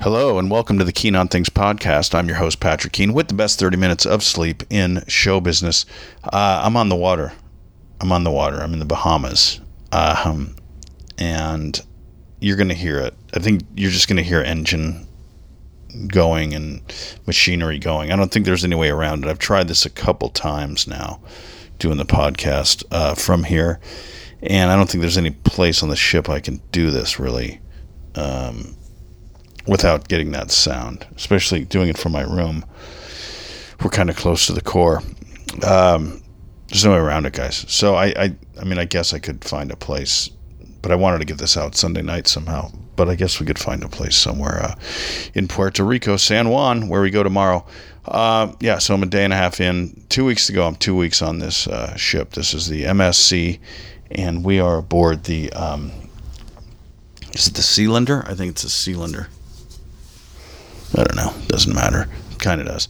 Hello, and welcome to the Keen on Things podcast. I'm your host, Patrick Keen, with the best 30 minutes of sleep in show business. Uh, I'm on the water. I'm on the water. I'm in the Bahamas. Um, and you're going to hear it. I think you're just going to hear engine going and machinery going. I don't think there's any way around it. I've tried this a couple times now, doing the podcast uh, from here. And I don't think there's any place on the ship I can do this really. Um, without getting that sound, especially doing it from my room. We're kind of close to the core. Um, there's no way around it, guys. So I, I, I mean, I guess I could find a place, but I wanted to get this out Sunday night somehow. But I guess we could find a place somewhere uh, in Puerto Rico, San Juan, where we go tomorrow. Uh, yeah, so I'm a day and a half in. Two weeks to go. I'm two weeks on this uh, ship. This is the MSC, and we are aboard the. Um, is it the Sealander? I think it's a Sealander. I don't know. Doesn't matter. Kind of does.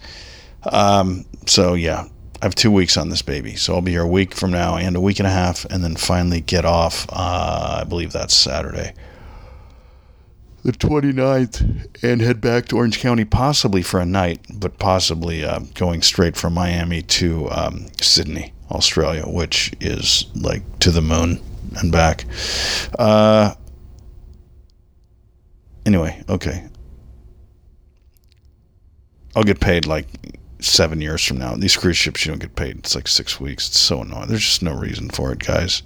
Um, so yeah, I have two weeks on this baby. So I'll be here a week from now and a week and a half, and then finally get off. Uh, I believe that's Saturday, the 29th, and head back to Orange County, possibly for a night, but possibly uh, going straight from Miami to um, Sydney, Australia, which is like to the moon and back. Uh, anyway, okay. I'll get paid like seven years from now. These cruise ships, you don't get paid. It's like six weeks. It's so annoying. There's just no reason for it, guys.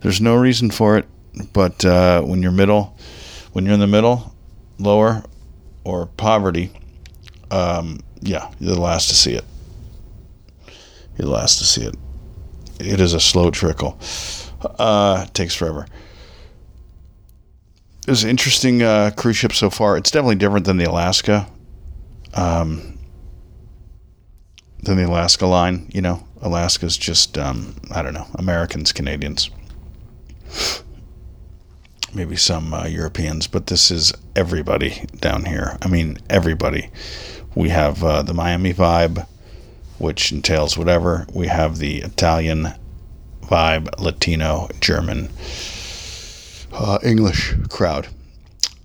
There's no reason for it. But uh, when you're middle, when you're in the middle, lower, or poverty, um, yeah, you're the last to see it. You're the last to see it. It is a slow trickle. Uh, it takes forever. It was an interesting uh, cruise ship so far. It's definitely different than the Alaska um, than the Alaska line. You know, Alaska's just um, I don't know Americans, Canadians, maybe some uh, Europeans, but this is everybody down here. I mean, everybody. We have uh, the Miami vibe, which entails whatever. We have the Italian vibe, Latino, German, uh, English crowd.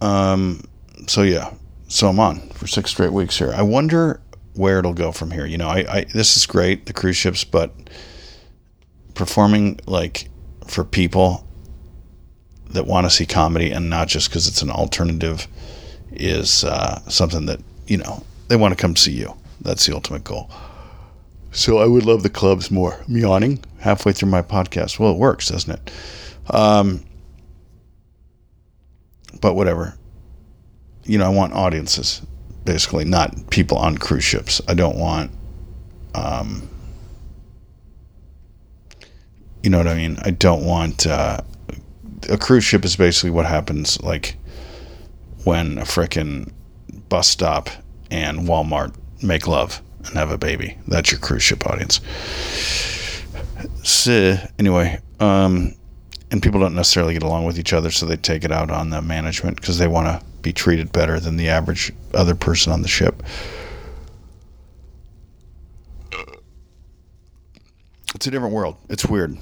Um, so yeah, so I'm on for six straight weeks here. I wonder where it'll go from here. You know, I, I this is great, the cruise ships, but performing like for people that want to see comedy and not just because it's an alternative is uh, something that you know they want to come see you. That's the ultimate goal. So I would love the clubs more. I'm yawning halfway through my podcast. Well, it works, doesn't it? Um, but whatever you know, I want audiences, basically, not people on cruise ships. I don't want, um, you know what I mean? I don't want, uh, a cruise ship is basically what happens like when a frickin' bus stop and Walmart make love and have a baby. That's your cruise ship audience. So, anyway, um, and people don't necessarily get along with each other, so they take it out on the management because they want to be treated better than the average other person on the ship. It's a different world. It's weird.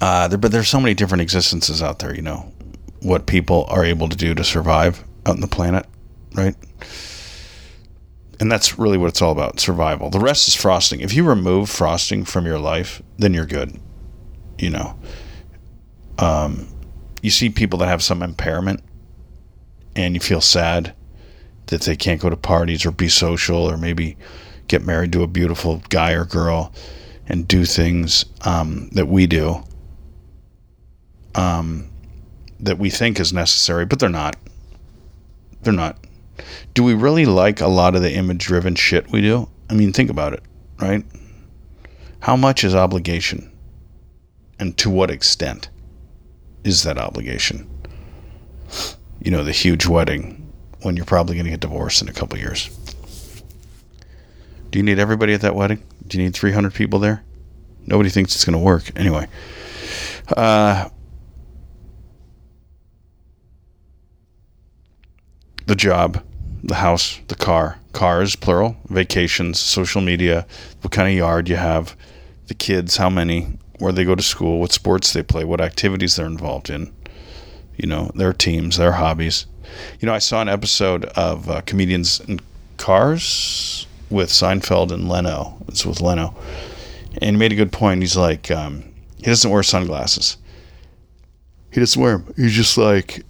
Uh, there, but there's so many different existences out there. You know what people are able to do to survive out on the planet, right? And that's really what it's all about survival. The rest is frosting. If you remove frosting from your life, then you're good. You know, um, you see people that have some impairment and you feel sad that they can't go to parties or be social or maybe get married to a beautiful guy or girl and do things um, that we do um, that we think is necessary, but they're not. They're not. Do we really like a lot of the image driven shit we do? I mean, think about it, right? How much is obligation? And to what extent is that obligation? You know, the huge wedding when you're probably going to get divorced in a couple years. Do you need everybody at that wedding? Do you need 300 people there? Nobody thinks it's going to work. Anyway, uh, the job, the house, the car, cars, plural, vacations, social media, what kind of yard you have, the kids, how many, where they go to school, what sports they play, what activities they're involved in, you know, their teams, their hobbies. You know, I saw an episode of uh, Comedians in Cars with Seinfeld and Leno. It's with Leno. And he made a good point. He's like, um, he doesn't wear sunglasses. He doesn't wear them. He's just like,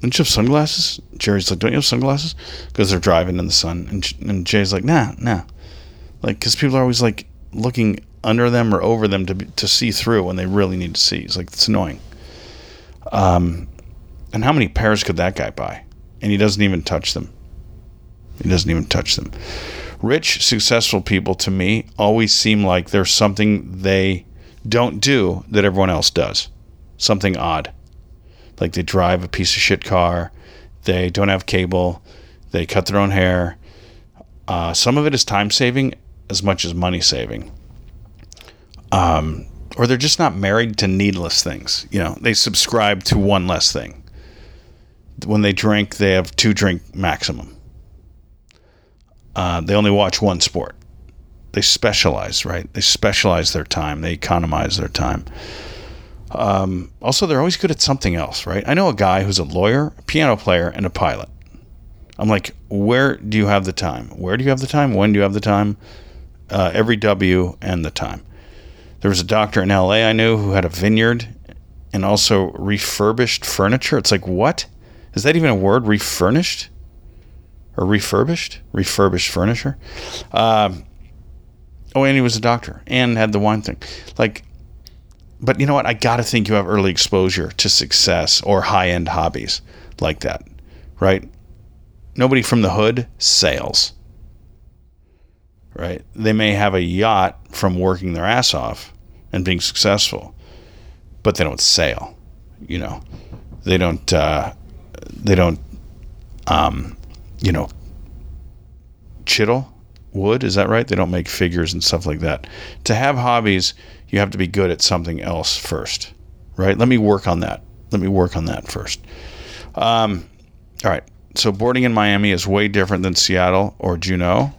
don't you have sunglasses? Jerry's like, don't you have sunglasses? Because they're driving in the sun. And, and Jay's like, nah, nah. Like, because people are always like looking under them or over them to, to see through when they really need to see. It's like, it's annoying. Um, and how many pairs could that guy buy? And he doesn't even touch them. He doesn't even touch them. Rich, successful people to me always seem like there's something they don't do that everyone else does. Something odd. Like they drive a piece of shit car, they don't have cable, they cut their own hair. Uh, some of it is time saving as much as money saving. Um, or they're just not married to needless things. You know, they subscribe to one less thing. When they drink, they have two drink maximum. Uh, they only watch one sport. They specialize, right? They specialize their time. They economize their time. Um, also, they're always good at something else, right? I know a guy who's a lawyer, a piano player, and a pilot. I'm like, where do you have the time? Where do you have the time? When do you have the time? Uh, every W and the time. There was a doctor in LA I knew who had a vineyard and also refurbished furniture. It's like, what? Is that even a word? Refurnished? Or refurbished? Refurbished furniture? Um, oh, and he was a doctor and had the wine thing. Like, but you know what? I got to think you have early exposure to success or high end hobbies like that, right? Nobody from the hood sails, right? They may have a yacht from working their ass off and being successful, but they don't sail, you know? They don't, uh, they don't, um, you know, chittle wood. Is that right? They don't make figures and stuff like that. To have hobbies, you have to be good at something else first, right? Let me work on that. Let me work on that first. Um, all right. So boarding in Miami is way different than Seattle or Juneau.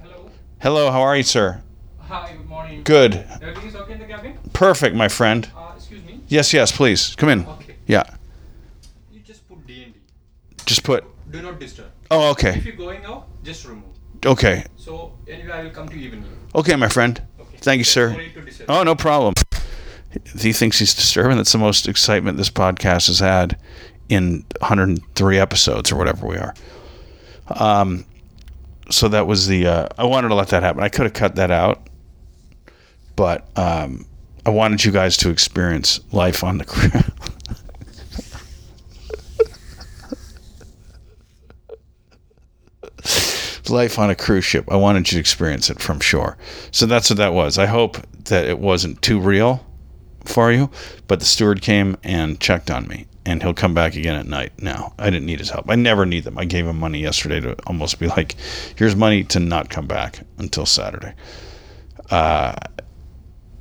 Hello. How are you, sir? Hi, good morning. Good. Everything is okay in the cabin? Perfect, my friend. Uh, excuse me. Yes, yes. Please come in. Okay. Yeah. You just put DND. Just put. Do not disturb. Oh, okay. If you're going out, just remove. Okay. So anyway, I will come to evening. Okay, my friend. Okay. Thank you, sir. Oh, no problem. He thinks he's disturbing. That's the most excitement this podcast has had in 103 episodes or whatever we are. Um, so that was the. Uh, I wanted to let that happen. I could have cut that out, but um, I wanted you guys to experience life on the crew. life on a cruise ship. I wanted you to experience it from shore. So that's what that was. I hope that it wasn't too real for you, but the steward came and checked on me, and he'll come back again at night. Now, I didn't need his help. I never need them. I gave him money yesterday to almost be like, here's money to not come back until Saturday. Uh,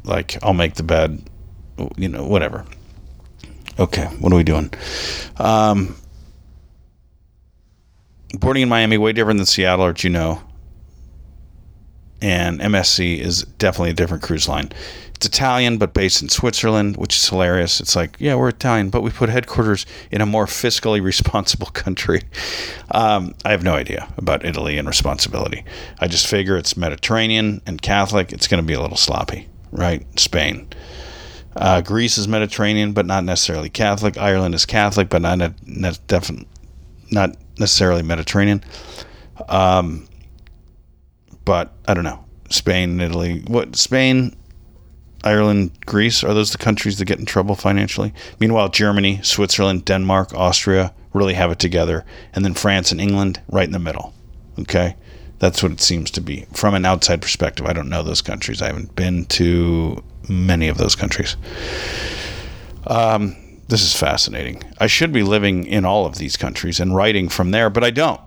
like, I'll make the bed, you know, whatever. Okay, what are we doing? Um, boarding in Miami way different than Seattle or Juneau. And MSC is definitely a different cruise line. It's Italian, but based in Switzerland, which is hilarious. It's like, yeah, we're Italian, but we put headquarters in a more fiscally responsible country. Um, I have no idea about Italy and responsibility. I just figure it's Mediterranean and Catholic. It's going to be a little sloppy, right? Spain. Uh, Greece is Mediterranean, but not necessarily Catholic. Ireland is Catholic, but not, not not necessarily Mediterranean. Um, but I don't know. Spain, Italy, what Spain, Ireland, Greece are those the countries that get in trouble financially? Meanwhile, Germany, Switzerland, Denmark, Austria really have it together, and then France and England right in the middle. Okay, that's what it seems to be from an outside perspective. I don't know those countries. I haven't been to many of those countries. Um, this is fascinating. I should be living in all of these countries and writing from there, but I don't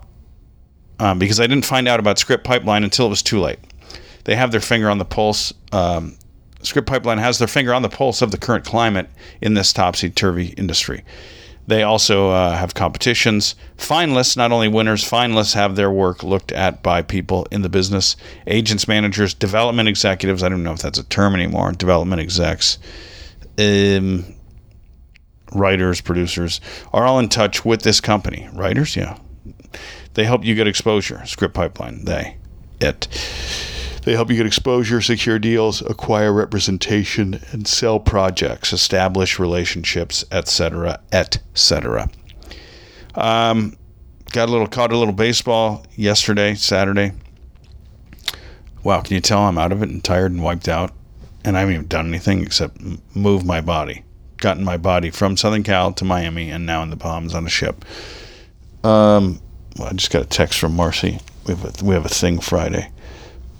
um, because I didn't find out about Script Pipeline until it was too late. They have their finger on the pulse. Um, Script Pipeline has their finger on the pulse of the current climate in this topsy turvy industry. They also uh, have competitions. Finalists, not only winners, finalists have their work looked at by people in the business agents, managers, development executives. I don't know if that's a term anymore. Development execs. Um, writers, producers are all in touch with this company. Writers, yeah. They help you get exposure. Script Pipeline, they, it. They help you get exposure, secure deals, acquire representation, and sell projects, establish relationships, etc., etc. Um, got a little caught a little baseball yesterday, Saturday. Wow, can you tell I'm out of it and tired and wiped out? And I haven't even done anything except move my body. Gotten my body from Southern Cal to Miami and now in the Bahamas on a ship. Um, well, I just got a text from Marcy. We have a, we have a thing Friday.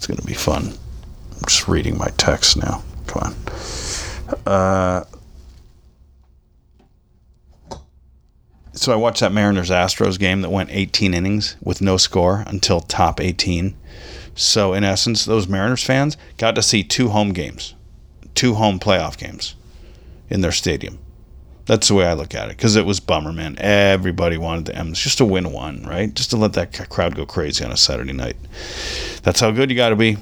It's going to be fun. I'm just reading my text now. Come on. Uh, so I watched that Mariners Astros game that went 18 innings with no score until top 18. So in essence, those Mariners fans got to see two home games, two home playoff games in their stadium. That's the way I look at it because it was bummer, man. Everybody wanted the M's just to win one, right? Just to let that crowd go crazy on a Saturday night. That's how good you got to be.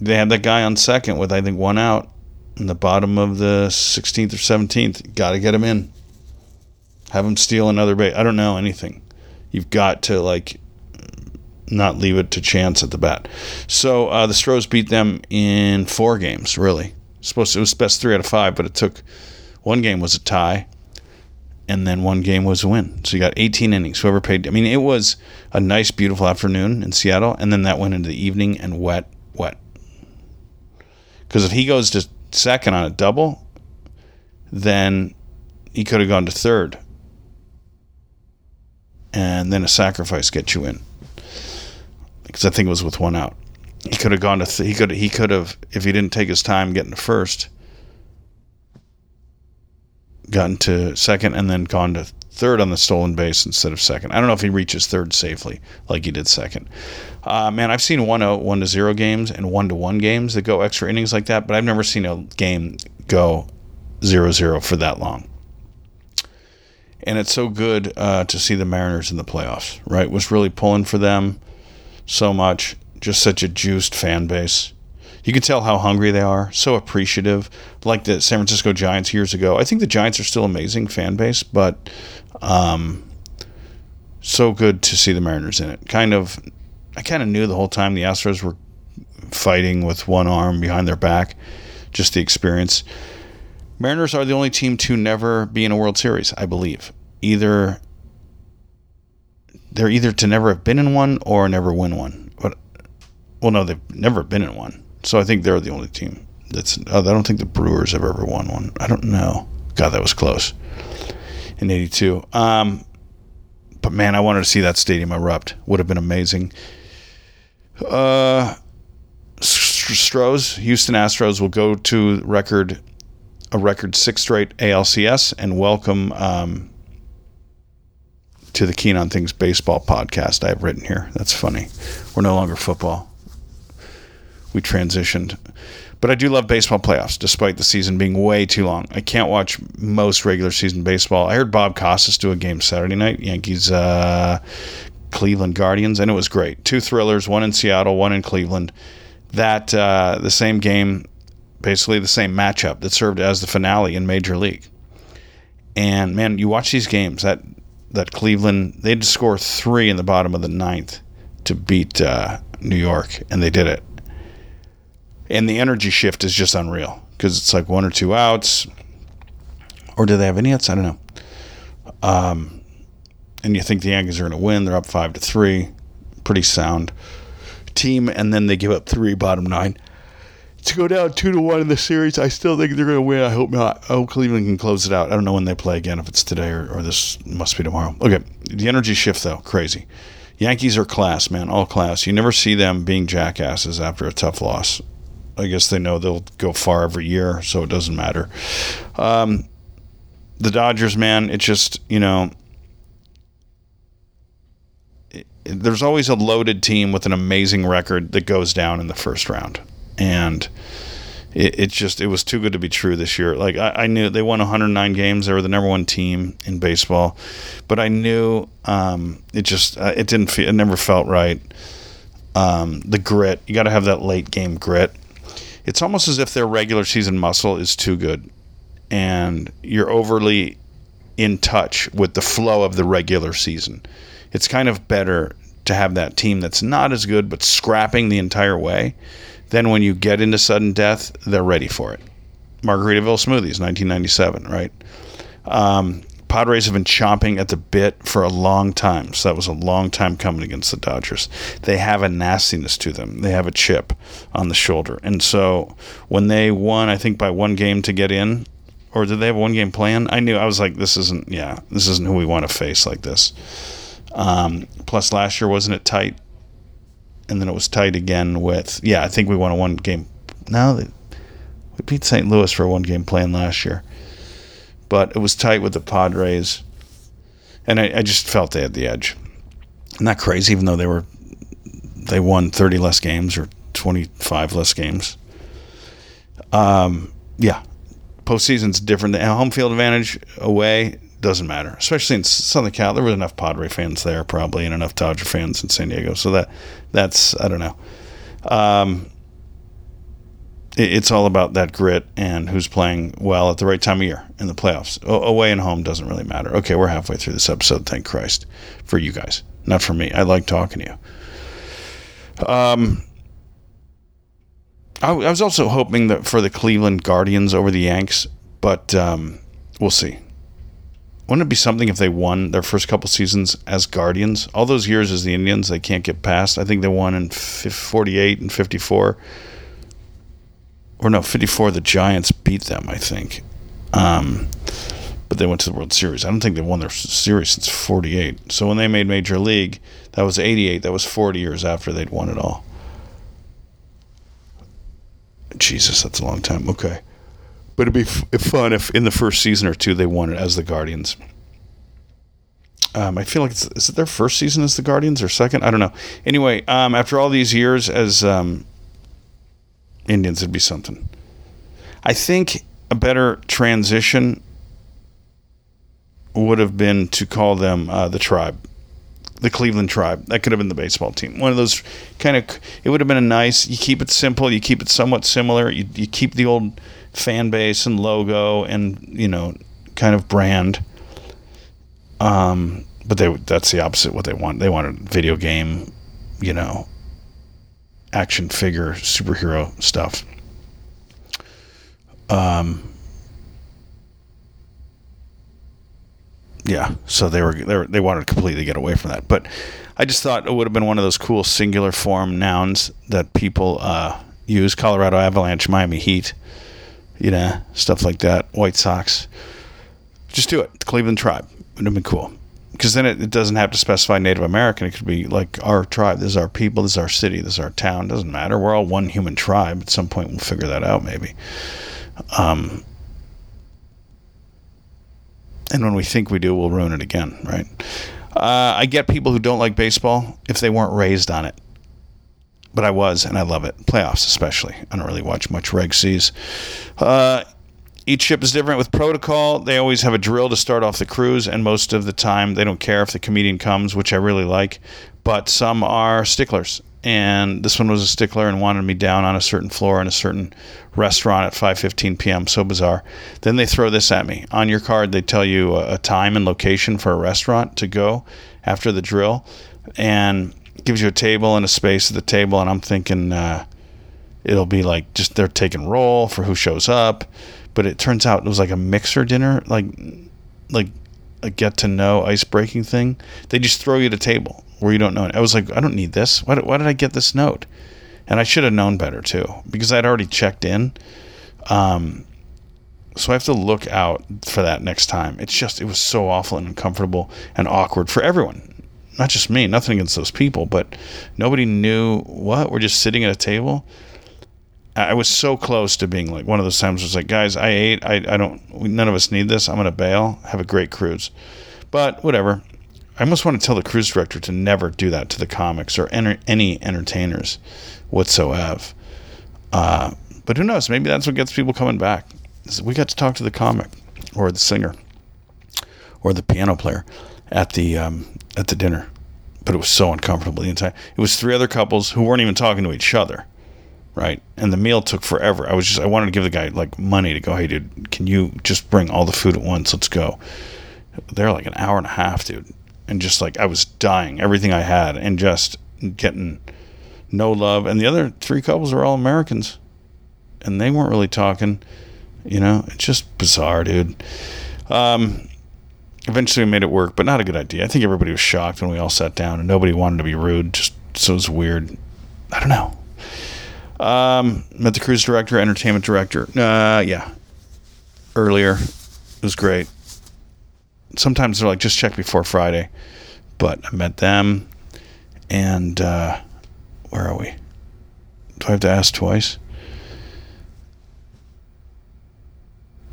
They had that guy on second with I think one out in the bottom of the 16th or 17th. Got to get him in. Have him steal another base. I don't know anything. You've got to like not leave it to chance at the bat. So uh, the Stros beat them in four games. Really, supposed to, it was best three out of five, but it took one game was a tie, and then one game was a win. So you got 18 innings. Whoever paid. I mean, it was a nice, beautiful afternoon in Seattle, and then that went into the evening and wet, wet. Because if he goes to second on a double, then he could have gone to third, and then a sacrifice gets you in because I think it was with one out. He could have gone to th- he could he could have if he didn't take his time getting to first, gotten to second and then gone to third on the stolen base instead of second. I don't know if he reaches third safely like he did second. Uh, man, I've seen 1 0, 1 to 0 games and 1 to 1 games that go extra innings like that, but I've never seen a game go 0 0 for that long. And it's so good uh, to see the Mariners in the playoffs, right? Was really pulling for them so much. Just such a juiced fan base. You can tell how hungry they are, so appreciative, like the San Francisco Giants years ago. I think the Giants are still amazing fan base, but um, so good to see the Mariners in it. Kind of, I kind of knew the whole time the Astros were fighting with one arm behind their back. Just the experience. Mariners are the only team to never be in a World Series, I believe. Either they're either to never have been in one or never win one. But well, no, they've never been in one. So I think they're the only team that's. Uh, I don't think the Brewers have ever won one. I don't know. God, that was close in '82. Um, but man, I wanted to see that stadium erupt. Would have been amazing. Uh, Stros, Houston Astros will go to record a record six straight ALCS and welcome um, to the Keen on Things baseball podcast I have written here. That's funny. We're no longer football. We transitioned. But I do love baseball playoffs, despite the season being way too long. I can't watch most regular season baseball. I heard Bob Costas do a game Saturday night, Yankees, uh, Cleveland Guardians, and it was great. Two thrillers, one in Seattle, one in Cleveland. That uh, the same game, basically the same matchup that served as the finale in Major League. And man, you watch these games. That that Cleveland they had to score three in the bottom of the ninth to beat uh, New York, and they did it. And the energy shift is just unreal because it's like one or two outs, or do they have any outs? I don't know. Um, and you think the Yankees are going to win? They're up five to three, pretty sound team, and then they give up three bottom nine to go down two to one in the series. I still think they're going to win. I hope not. Hope Cleveland can close it out. I don't know when they play again. If it's today or, or this must be tomorrow. Okay, the energy shift though, crazy. Yankees are class, man, all class. You never see them being jackasses after a tough loss. I guess they know they'll go far every year, so it doesn't matter. Um, the Dodgers, man, it's just you know. It, there's always a loaded team with an amazing record that goes down in the first round and it, it, just it was too good to be true this year. Like I, I, knew they won 109 games; they were the number one team in baseball, but I knew um, it just uh, it didn't feel it never felt right. Um, the grit you got to have that late game grit. It's almost as if their regular season muscle is too good, and you're overly in touch with the flow of the regular season. It's kind of better to have that team that's not as good but scrapping the entire way. Then when you get into sudden death, they're ready for it. Margaritaville Smoothies, 1997, right? Um, Padres have been chomping at the bit for a long time. So that was a long time coming against the Dodgers. They have a nastiness to them. They have a chip on the shoulder. And so when they won, I think by one game to get in, or did they have a one game plan? I knew I was like, this isn't, yeah, this isn't who we want to face like this. Um, plus, last year wasn't it tight? And then it was tight again with, yeah, I think we won a one game. Now we beat St. Louis for a one game plan last year but it was tight with the Padres, and I, I just felt they had the edge. Not crazy, even though they were they won thirty less games or twenty five less games. Um, yeah, postseason's different. Home field advantage away doesn't matter, especially in Southern Cal. There were enough Padre fans there, probably, and enough Dodger fans in San Diego. So that that's I don't know. Um, it's all about that grit and who's playing well at the right time of year in the playoffs. O- away and home doesn't really matter. Okay, we're halfway through this episode. Thank Christ for you guys, not for me. I like talking to you. Um, I, I was also hoping that for the Cleveland Guardians over the Yanks, but um, we'll see. Wouldn't it be something if they won their first couple seasons as Guardians? All those years as the Indians, they can't get past. I think they won in 48 and 54 or no, 54, the Giants beat them, I think. Um, but they went to the World Series. I don't think they won their series since 48. So when they made Major League, that was 88. That was 40 years after they'd won it all. Jesus, that's a long time. Okay. But it'd be fun if in the first season or two they won it as the Guardians. Um, I feel like it's is it their first season as the Guardians or second? I don't know. Anyway, um, after all these years as um, Indians would be something. I think a better transition would have been to call them uh, the tribe, the Cleveland tribe. That could have been the baseball team. One of those kind of. It would have been a nice. You keep it simple. You keep it somewhat similar. You you keep the old fan base and logo and you know kind of brand. Um, but they that's the opposite what they want. They want a video game, you know, action figure superhero stuff. Um, yeah, so they were, they were they wanted to completely get away from that, but I just thought it would have been one of those cool singular form nouns that people uh, use: Colorado Avalanche, Miami Heat, you know, stuff like that. White Sox. Just do it. Cleveland Tribe It would have been cool because then it, it, doesn't have to specify Native American. It could be like our tribe. This is our people. This is our city. This is our town. Doesn't matter. We're all one human tribe. At some point, we'll figure that out, maybe. Um, and when we think we do, we'll ruin it again, right? Uh, I get people who don't like baseball if they weren't raised on it. But I was, and I love it. Playoffs, especially. I don't really watch much Reg Cs. Uh, each ship is different with protocol. They always have a drill to start off the cruise, and most of the time they don't care if the comedian comes, which I really like. But some are sticklers, and this one was a stickler and wanted me down on a certain floor in a certain restaurant at 5:15 p.m. So bizarre. Then they throw this at me. On your card, they tell you a time and location for a restaurant to go after the drill, and gives you a table and a space at the table. And I'm thinking uh, it'll be like just they're taking roll for who shows up but it turns out it was like a mixer dinner, like like a get to know ice breaking thing. They just throw you at a table where you don't know. I was like, I don't need this. Why, why did I get this note? And I should have known better too because I'd already checked in. Um, so I have to look out for that next time. It's just it was so awful and uncomfortable and awkward for everyone. Not just me, nothing against those people, but nobody knew what. We're just sitting at a table. I was so close to being like one of those times was like, guys, I ate. I, I don't, none of us need this. I'm going to bail. Have a great cruise. But whatever. I almost want to tell the cruise director to never do that to the comics or enter, any entertainers whatsoever. Uh, but who knows? Maybe that's what gets people coming back. We got to talk to the comic or the singer or the piano player at the um, at the dinner. But it was so uncomfortable the entire. It was three other couples who weren't even talking to each other right? And the meal took forever. I was just I wanted to give the guy like money to go, hey dude, can you just bring all the food at once? Let's go. They're like an hour and a half, dude, and just like I was dying, everything I had, and just getting no love. And the other three couples are all Americans, and they weren't really talking. You know, it's just bizarre, dude. Um, eventually we made it work, but not a good idea. I think everybody was shocked when we all sat down, and nobody wanted to be rude. Just so it was weird. I don't know. Um, met the cruise director, entertainment director. Uh, yeah, earlier. It was great. Sometimes they're like, just check before Friday, but I met them, and uh, where are we? Do I have to ask twice?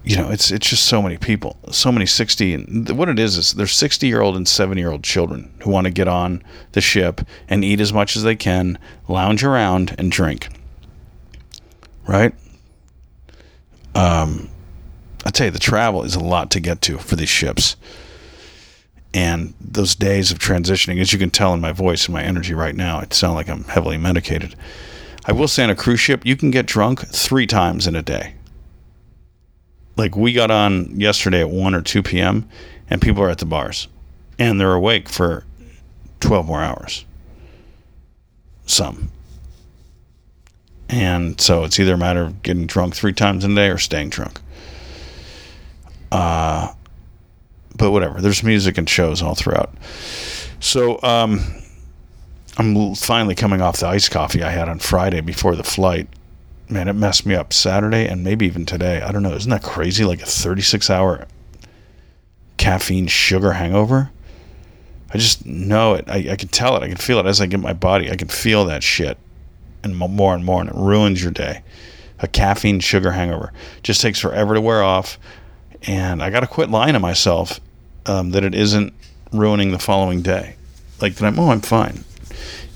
you know, it's it's just so many people, so many sixty. And what it is is there's sixty year old and seventy year old children who want to get on the ship and eat as much as they can, lounge around and drink. Right. Um, I tell you, the travel is a lot to get to for these ships, and those days of transitioning, as you can tell in my voice and my energy right now, it sounds like I'm heavily medicated. I will say on a cruise ship, you can get drunk three times in a day like we got on yesterday at 1 or 2 p.m. and people are at the bars and they're awake for 12 more hours. Some. And so it's either a matter of getting drunk three times a day or staying drunk. Uh, but whatever. There's music and shows all throughout. So um, I'm finally coming off the iced coffee I had on Friday before the flight man, it messed me up Saturday and maybe even today. I don't know. Isn't that crazy? Like a 36 hour caffeine sugar hangover. I just know it. I, I can tell it. I can feel it as I get my body. I can feel that shit and more and more, and it ruins your day. A caffeine sugar hangover just takes forever to wear off, and I got to quit lying to myself um, that it isn't ruining the following day. Like that I'm, oh, I'm fine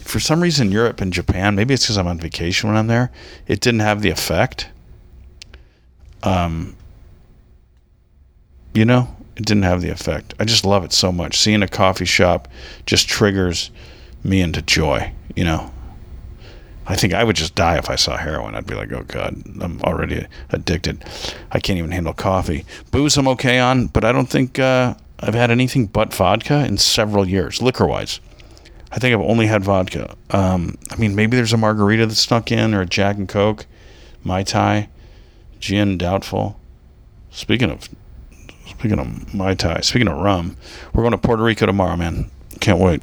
for some reason Europe and Japan, maybe it's because I'm on vacation when I'm there, it didn't have the effect. Um, you know, it didn't have the effect. I just love it so much. Seeing a coffee shop just triggers me into joy. You know, I think I would just die if I saw heroin. I'd be like, oh god, I'm already addicted. I can't even handle coffee. Booze, I'm okay on, but I don't think uh, I've had anything but vodka in several years, liquor wise. I think I've only had vodka. Um, I mean, maybe there's a margarita that snuck in or a Jack and Coke, Mai Tai, gin, doubtful. Speaking of, speaking of Mai Tai, speaking of rum, we're going to Puerto Rico tomorrow, man. Can't wait.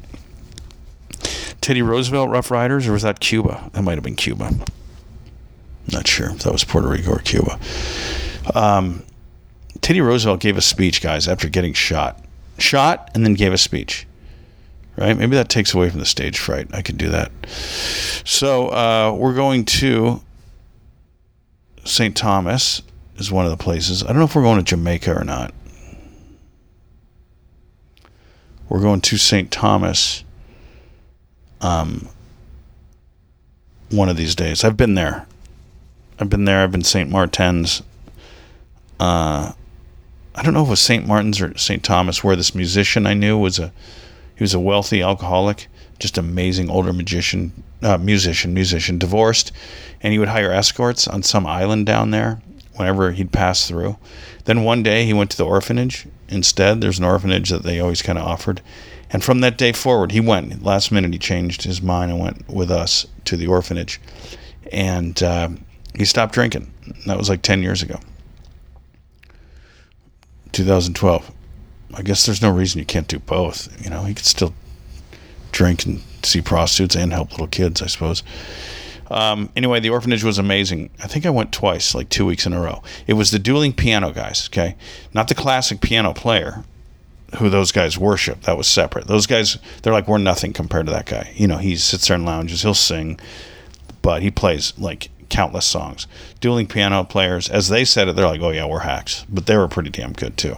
Teddy Roosevelt, Rough Riders, or was that Cuba? That might have been Cuba. Not sure if that was Puerto Rico or Cuba. Um, Teddy Roosevelt gave a speech, guys, after getting shot. Shot and then gave a speech right? Maybe that takes away from the stage fright. I could do that. So uh, we're going to St. Thomas is one of the places. I don't know if we're going to Jamaica or not. We're going to St. Thomas. Um, one of these days. I've been there. I've been there. I've been St. Martin's. Uh, I don't know if it was St. Martin's or St. Thomas, where this musician I knew was a he was a wealthy alcoholic, just amazing older magician, uh, musician, musician, divorced, and he would hire escorts on some island down there whenever he'd pass through. Then one day he went to the orphanage instead. There's an orphanage that they always kind of offered. And from that day forward, he went. Last minute, he changed his mind and went with us to the orphanage. And uh, he stopped drinking. That was like 10 years ago. 2012. I guess there's no reason you can't do both. You know, you could still drink and see prostitutes and help little kids, I suppose. Um, anyway, the orphanage was amazing. I think I went twice, like two weeks in a row. It was the dueling piano guys, okay? Not the classic piano player who those guys worship. That was separate. Those guys, they're like, we're nothing compared to that guy. You know, he sits there and lounges, he'll sing, but he plays like countless songs. Dueling piano players, as they said it, they're like, oh yeah, we're hacks. But they were pretty damn good too.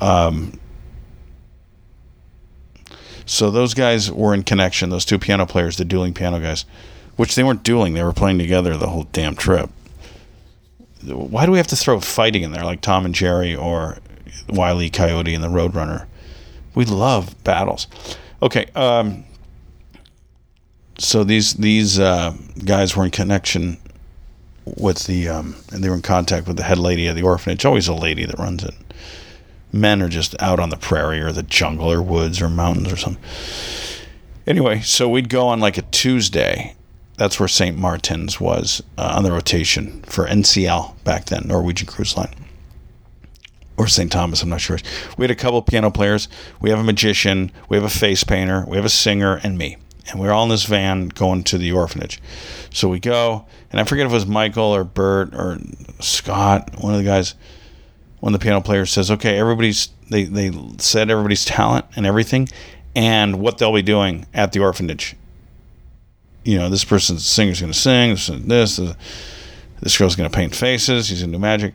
Um, so those guys were in connection. Those two piano players, the dueling piano guys, which they weren't dueling; they were playing together the whole damn trip. Why do we have to throw fighting in there, like Tom and Jerry or Wiley Coyote and the Roadrunner? We love battles. Okay. Um, so these these uh, guys were in connection with the um, and they were in contact with the head lady of the orphanage. Always a lady that runs it. Men are just out on the prairie or the jungle or woods or mountains or something. Anyway, so we'd go on like a Tuesday. That's where St. Martin's was uh, on the rotation for NCL back then, Norwegian Cruise Line. Or St. Thomas, I'm not sure. We had a couple piano players. We have a magician. We have a face painter. We have a singer and me. And we are all in this van going to the orphanage. So we go, and I forget if it was Michael or Bert or Scott, one of the guys, one of the piano players says, okay, everybody's, they, they said everybody's talent and everything and what they'll be doing at the orphanage. You know, this person's singer's going to sing, this, this, this, girl's going to paint faces, he's going to do magic.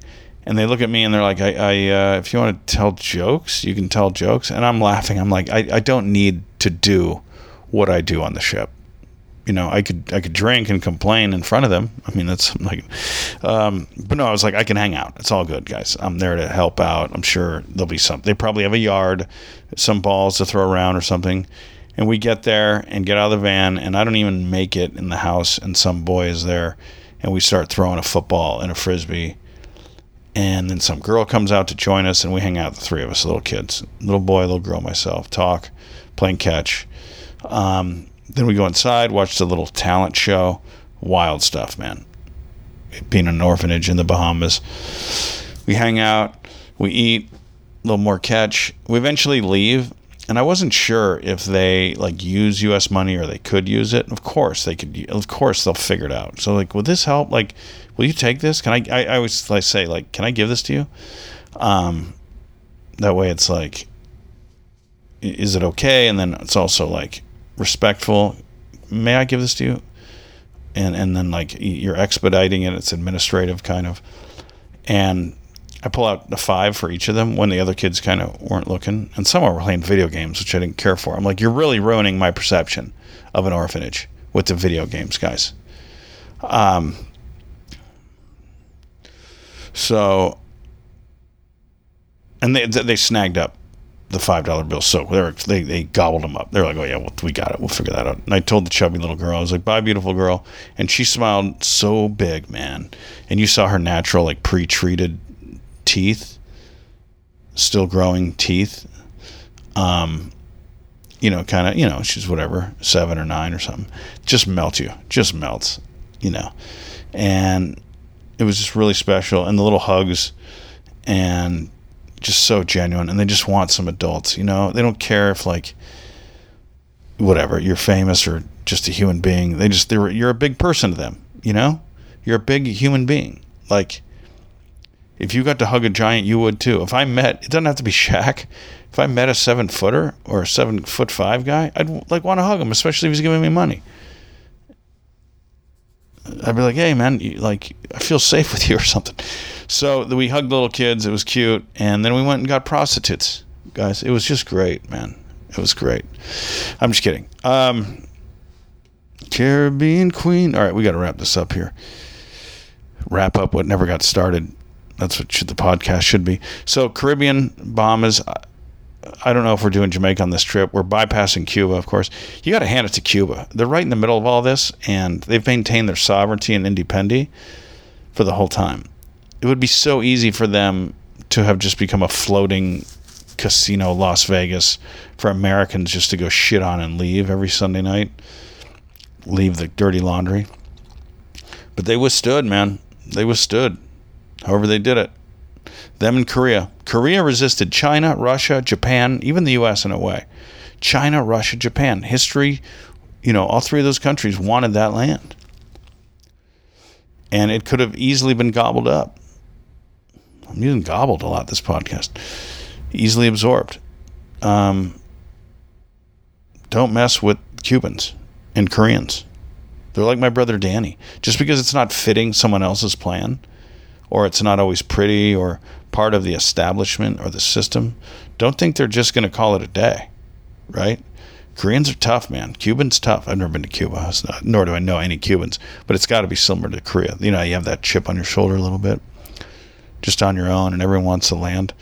And they look at me and they're like, I, I uh, if you want to tell jokes, you can tell jokes. And I'm laughing. I'm like, I, I don't need to do what I do on the ship. You know, I could I could drink and complain in front of them. I mean, that's like, um, but no, I was like, I can hang out. It's all good, guys. I'm there to help out. I'm sure there'll be some. They probably have a yard, some balls to throw around or something. And we get there and get out of the van, and I don't even make it in the house, and some boy is there, and we start throwing a football and a frisbee. And then some girl comes out to join us, and we hang out, the three of us, little kids, little boy, little girl, myself, talk, playing catch. Um, then we go inside, watch the little talent show. Wild stuff, man. Being an orphanage in the Bahamas. We hang out, we eat, a little more catch. We eventually leave, and I wasn't sure if they like use U.S. money or they could use it. Of course, they could. Of course, they'll figure it out. So, like, will this help? Like, will you take this? Can I? I, I always like say, like, can I give this to you? Um, that way, it's like, is it okay? And then it's also like, respectful. May I give this to you? And and then like you're expediting it. It's administrative kind of. And I pull out a five for each of them when the other kids kind of weren't looking, and some were playing video games, which I didn't care for. I'm like, you're really ruining my perception of an orphanage with the video games, guys. Um. So. And they they snagged up the five dollar bill. So they they gobbled them up. They're like, oh yeah, well, we got it. We'll figure that out. And I told the chubby little girl, I was like, bye, beautiful girl. And she smiled so big, man. And you saw her natural, like pre-treated teeth, still growing teeth. Um, you know, kind of, you know, she's whatever, seven or nine or something. Just melts you, just melts, you know. And it was just really special. And the little hugs and just so genuine and they just want some adults you know they don't care if like whatever you're famous or just a human being they just they're you're a big person to them you know you're a big human being like if you got to hug a giant you would too if i met it doesn't have to be Shaq if i met a seven footer or a seven foot five guy i'd like want to hug him especially if he's giving me money I'd be like, "Hey, man, like I feel safe with you or something." So we hugged little kids. It was cute, and then we went and got prostitutes, guys. It was just great, man. It was great. I'm just kidding. Um, Caribbean Queen. All right, we got to wrap this up here. Wrap up what never got started. That's what should, the podcast should be. So Caribbean Bahamas. I don't know if we're doing Jamaica on this trip. We're bypassing Cuba, of course. You got to hand it to Cuba. They're right in the middle of all this, and they've maintained their sovereignty and independence for the whole time. It would be so easy for them to have just become a floating casino Las Vegas for Americans just to go shit on and leave every Sunday night, leave the dirty laundry. But they withstood, man. They withstood. However, they did it them and Korea. Korea resisted China, Russia, Japan, even the U.S. in a way. China, Russia, Japan. History, you know, all three of those countries wanted that land. And it could have easily been gobbled up. I'm using gobbled a lot this podcast. Easily absorbed. Um, don't mess with Cubans and Koreans. They're like my brother Danny. Just because it's not fitting someone else's plan, or it's not always pretty, or part of the establishment or the system, don't think they're just going to call it a day, right? Koreans are tough, man. Cubans tough. I've never been to Cuba, not, nor do I know any Cubans, but it's got to be similar to Korea. You know, you have that chip on your shoulder a little bit, just on your own, and everyone wants to land.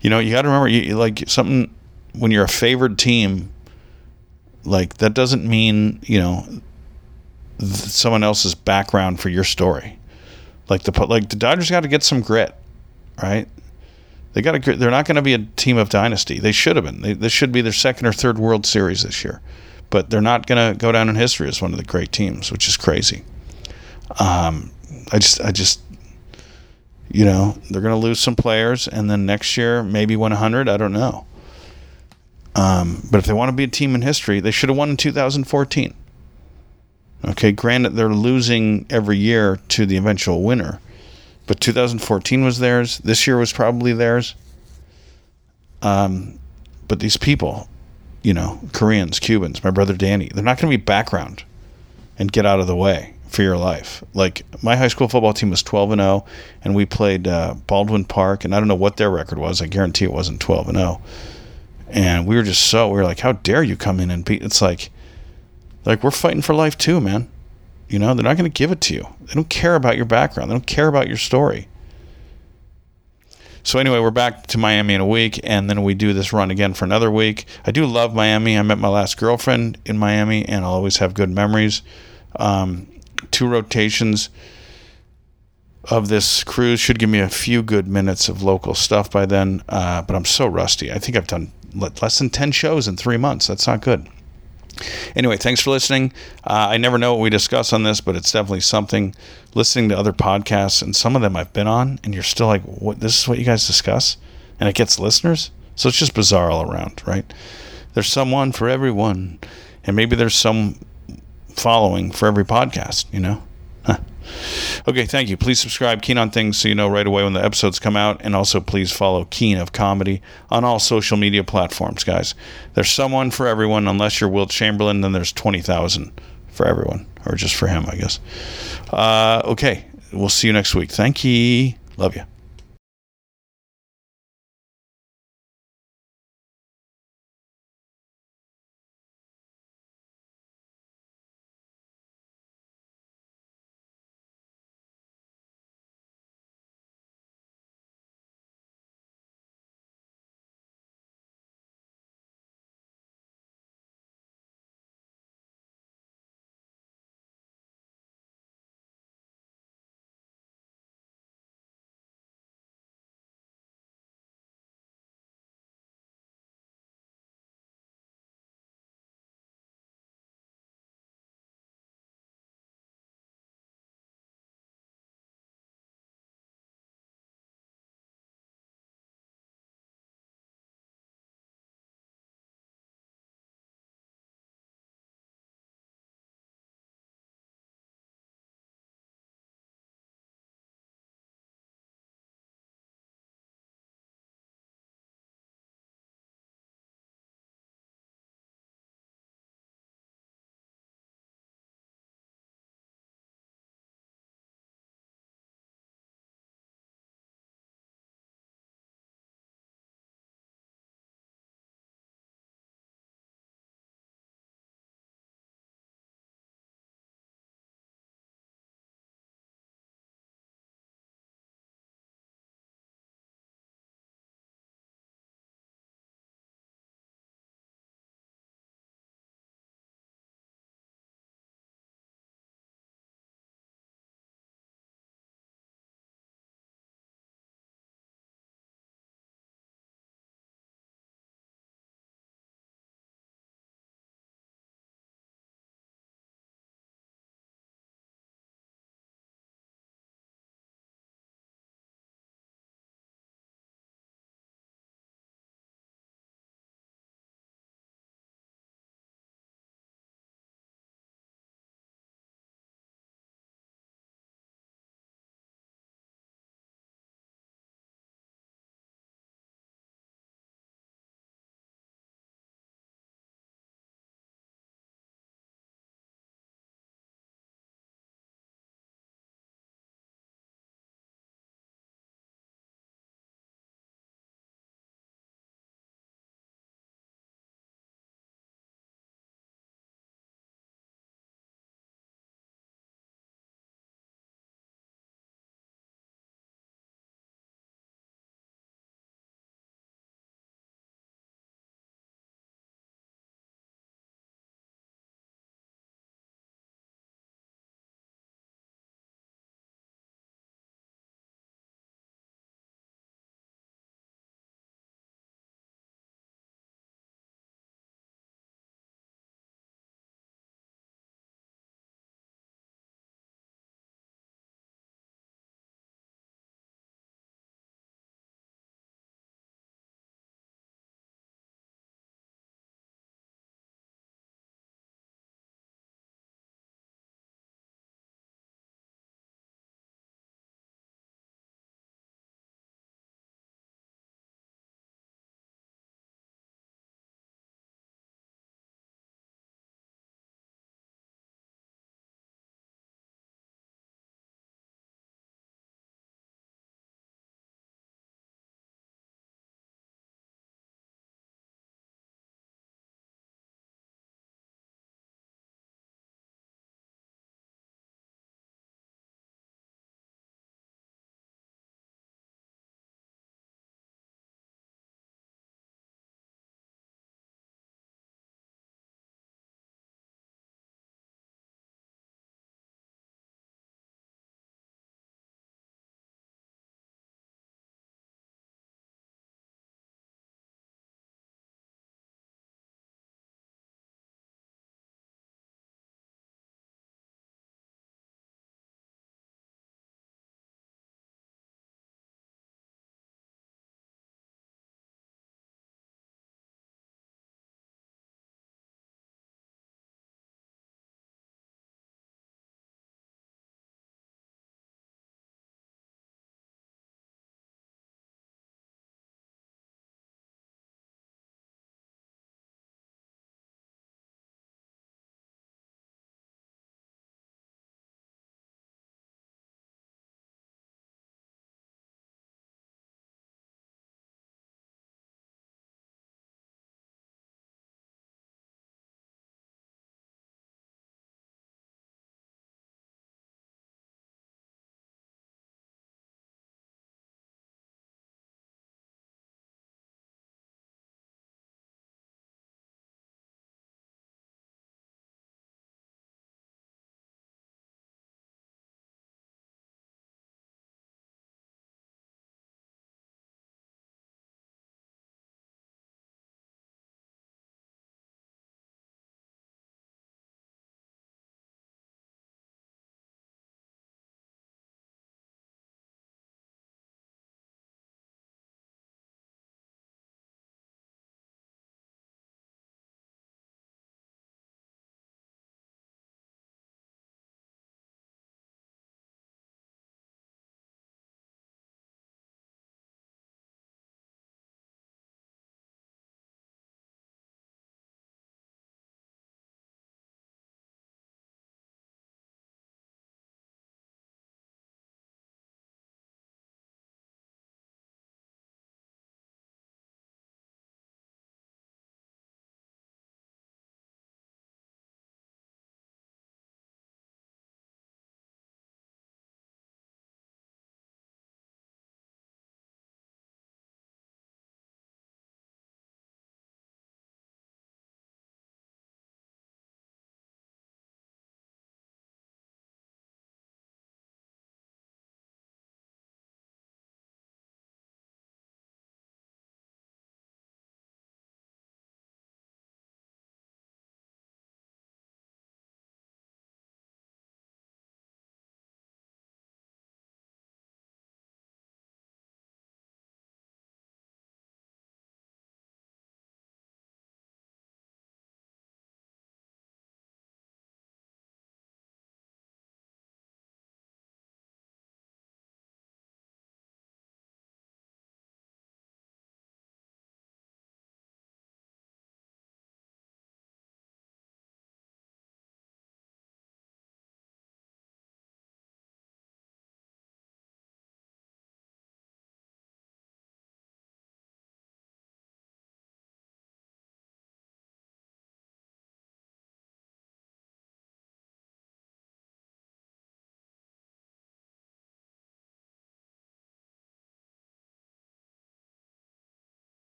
You know, you got to remember, you, like something when you're a favored team, like that doesn't mean you know someone else's background for your story. Like the like the Dodgers got to get some grit, right? They got to. They're not going to be a team of dynasty. They should have been. They, this should be their second or third World Series this year, but they're not going to go down in history as one of the great teams, which is crazy. Um, I just, I just, you know, they're going to lose some players, and then next year maybe win hundred. I don't know. Um, but if they want to be a team in history, they should have won in 2014. Okay, granted, they're losing every year to the eventual winner, but 2014 was theirs. This year was probably theirs. Um, but these people, you know, Koreans, Cubans, my brother Danny, they're not going to be background and get out of the way for your life. Like my high school football team was 12 and 0, and we played uh, Baldwin Park, and I don't know what their record was. I guarantee it wasn't 12 and 0. And we were just so we were like, how dare you come in and beat? It's like, like we're fighting for life too, man. You know, they're not going to give it to you. They don't care about your background. They don't care about your story. So anyway, we're back to Miami in a week, and then we do this run again for another week. I do love Miami. I met my last girlfriend in Miami, and I'll always have good memories. Um, two rotations of this cruise should give me a few good minutes of local stuff by then, uh, but I'm so rusty. I think I've done less than 10 shows in three months. That's not good. Anyway, thanks for listening. Uh, I never know what we discuss on this, but it's definitely something. Listening to other podcasts, and some of them I've been on, and you're still like, "What? This is what you guys discuss," and it gets listeners. So it's just bizarre all around, right? There's someone for everyone, and maybe there's some following for every podcast. You know. Okay, thank you. Please subscribe Keen on Things so you know right away when the episodes come out. And also, please follow Keen of Comedy on all social media platforms, guys. There's someone for everyone. Unless you're Wilt Chamberlain, then there's 20,000 for everyone, or just for him, I guess. Uh, okay, we'll see you next week. Thank you. Love you.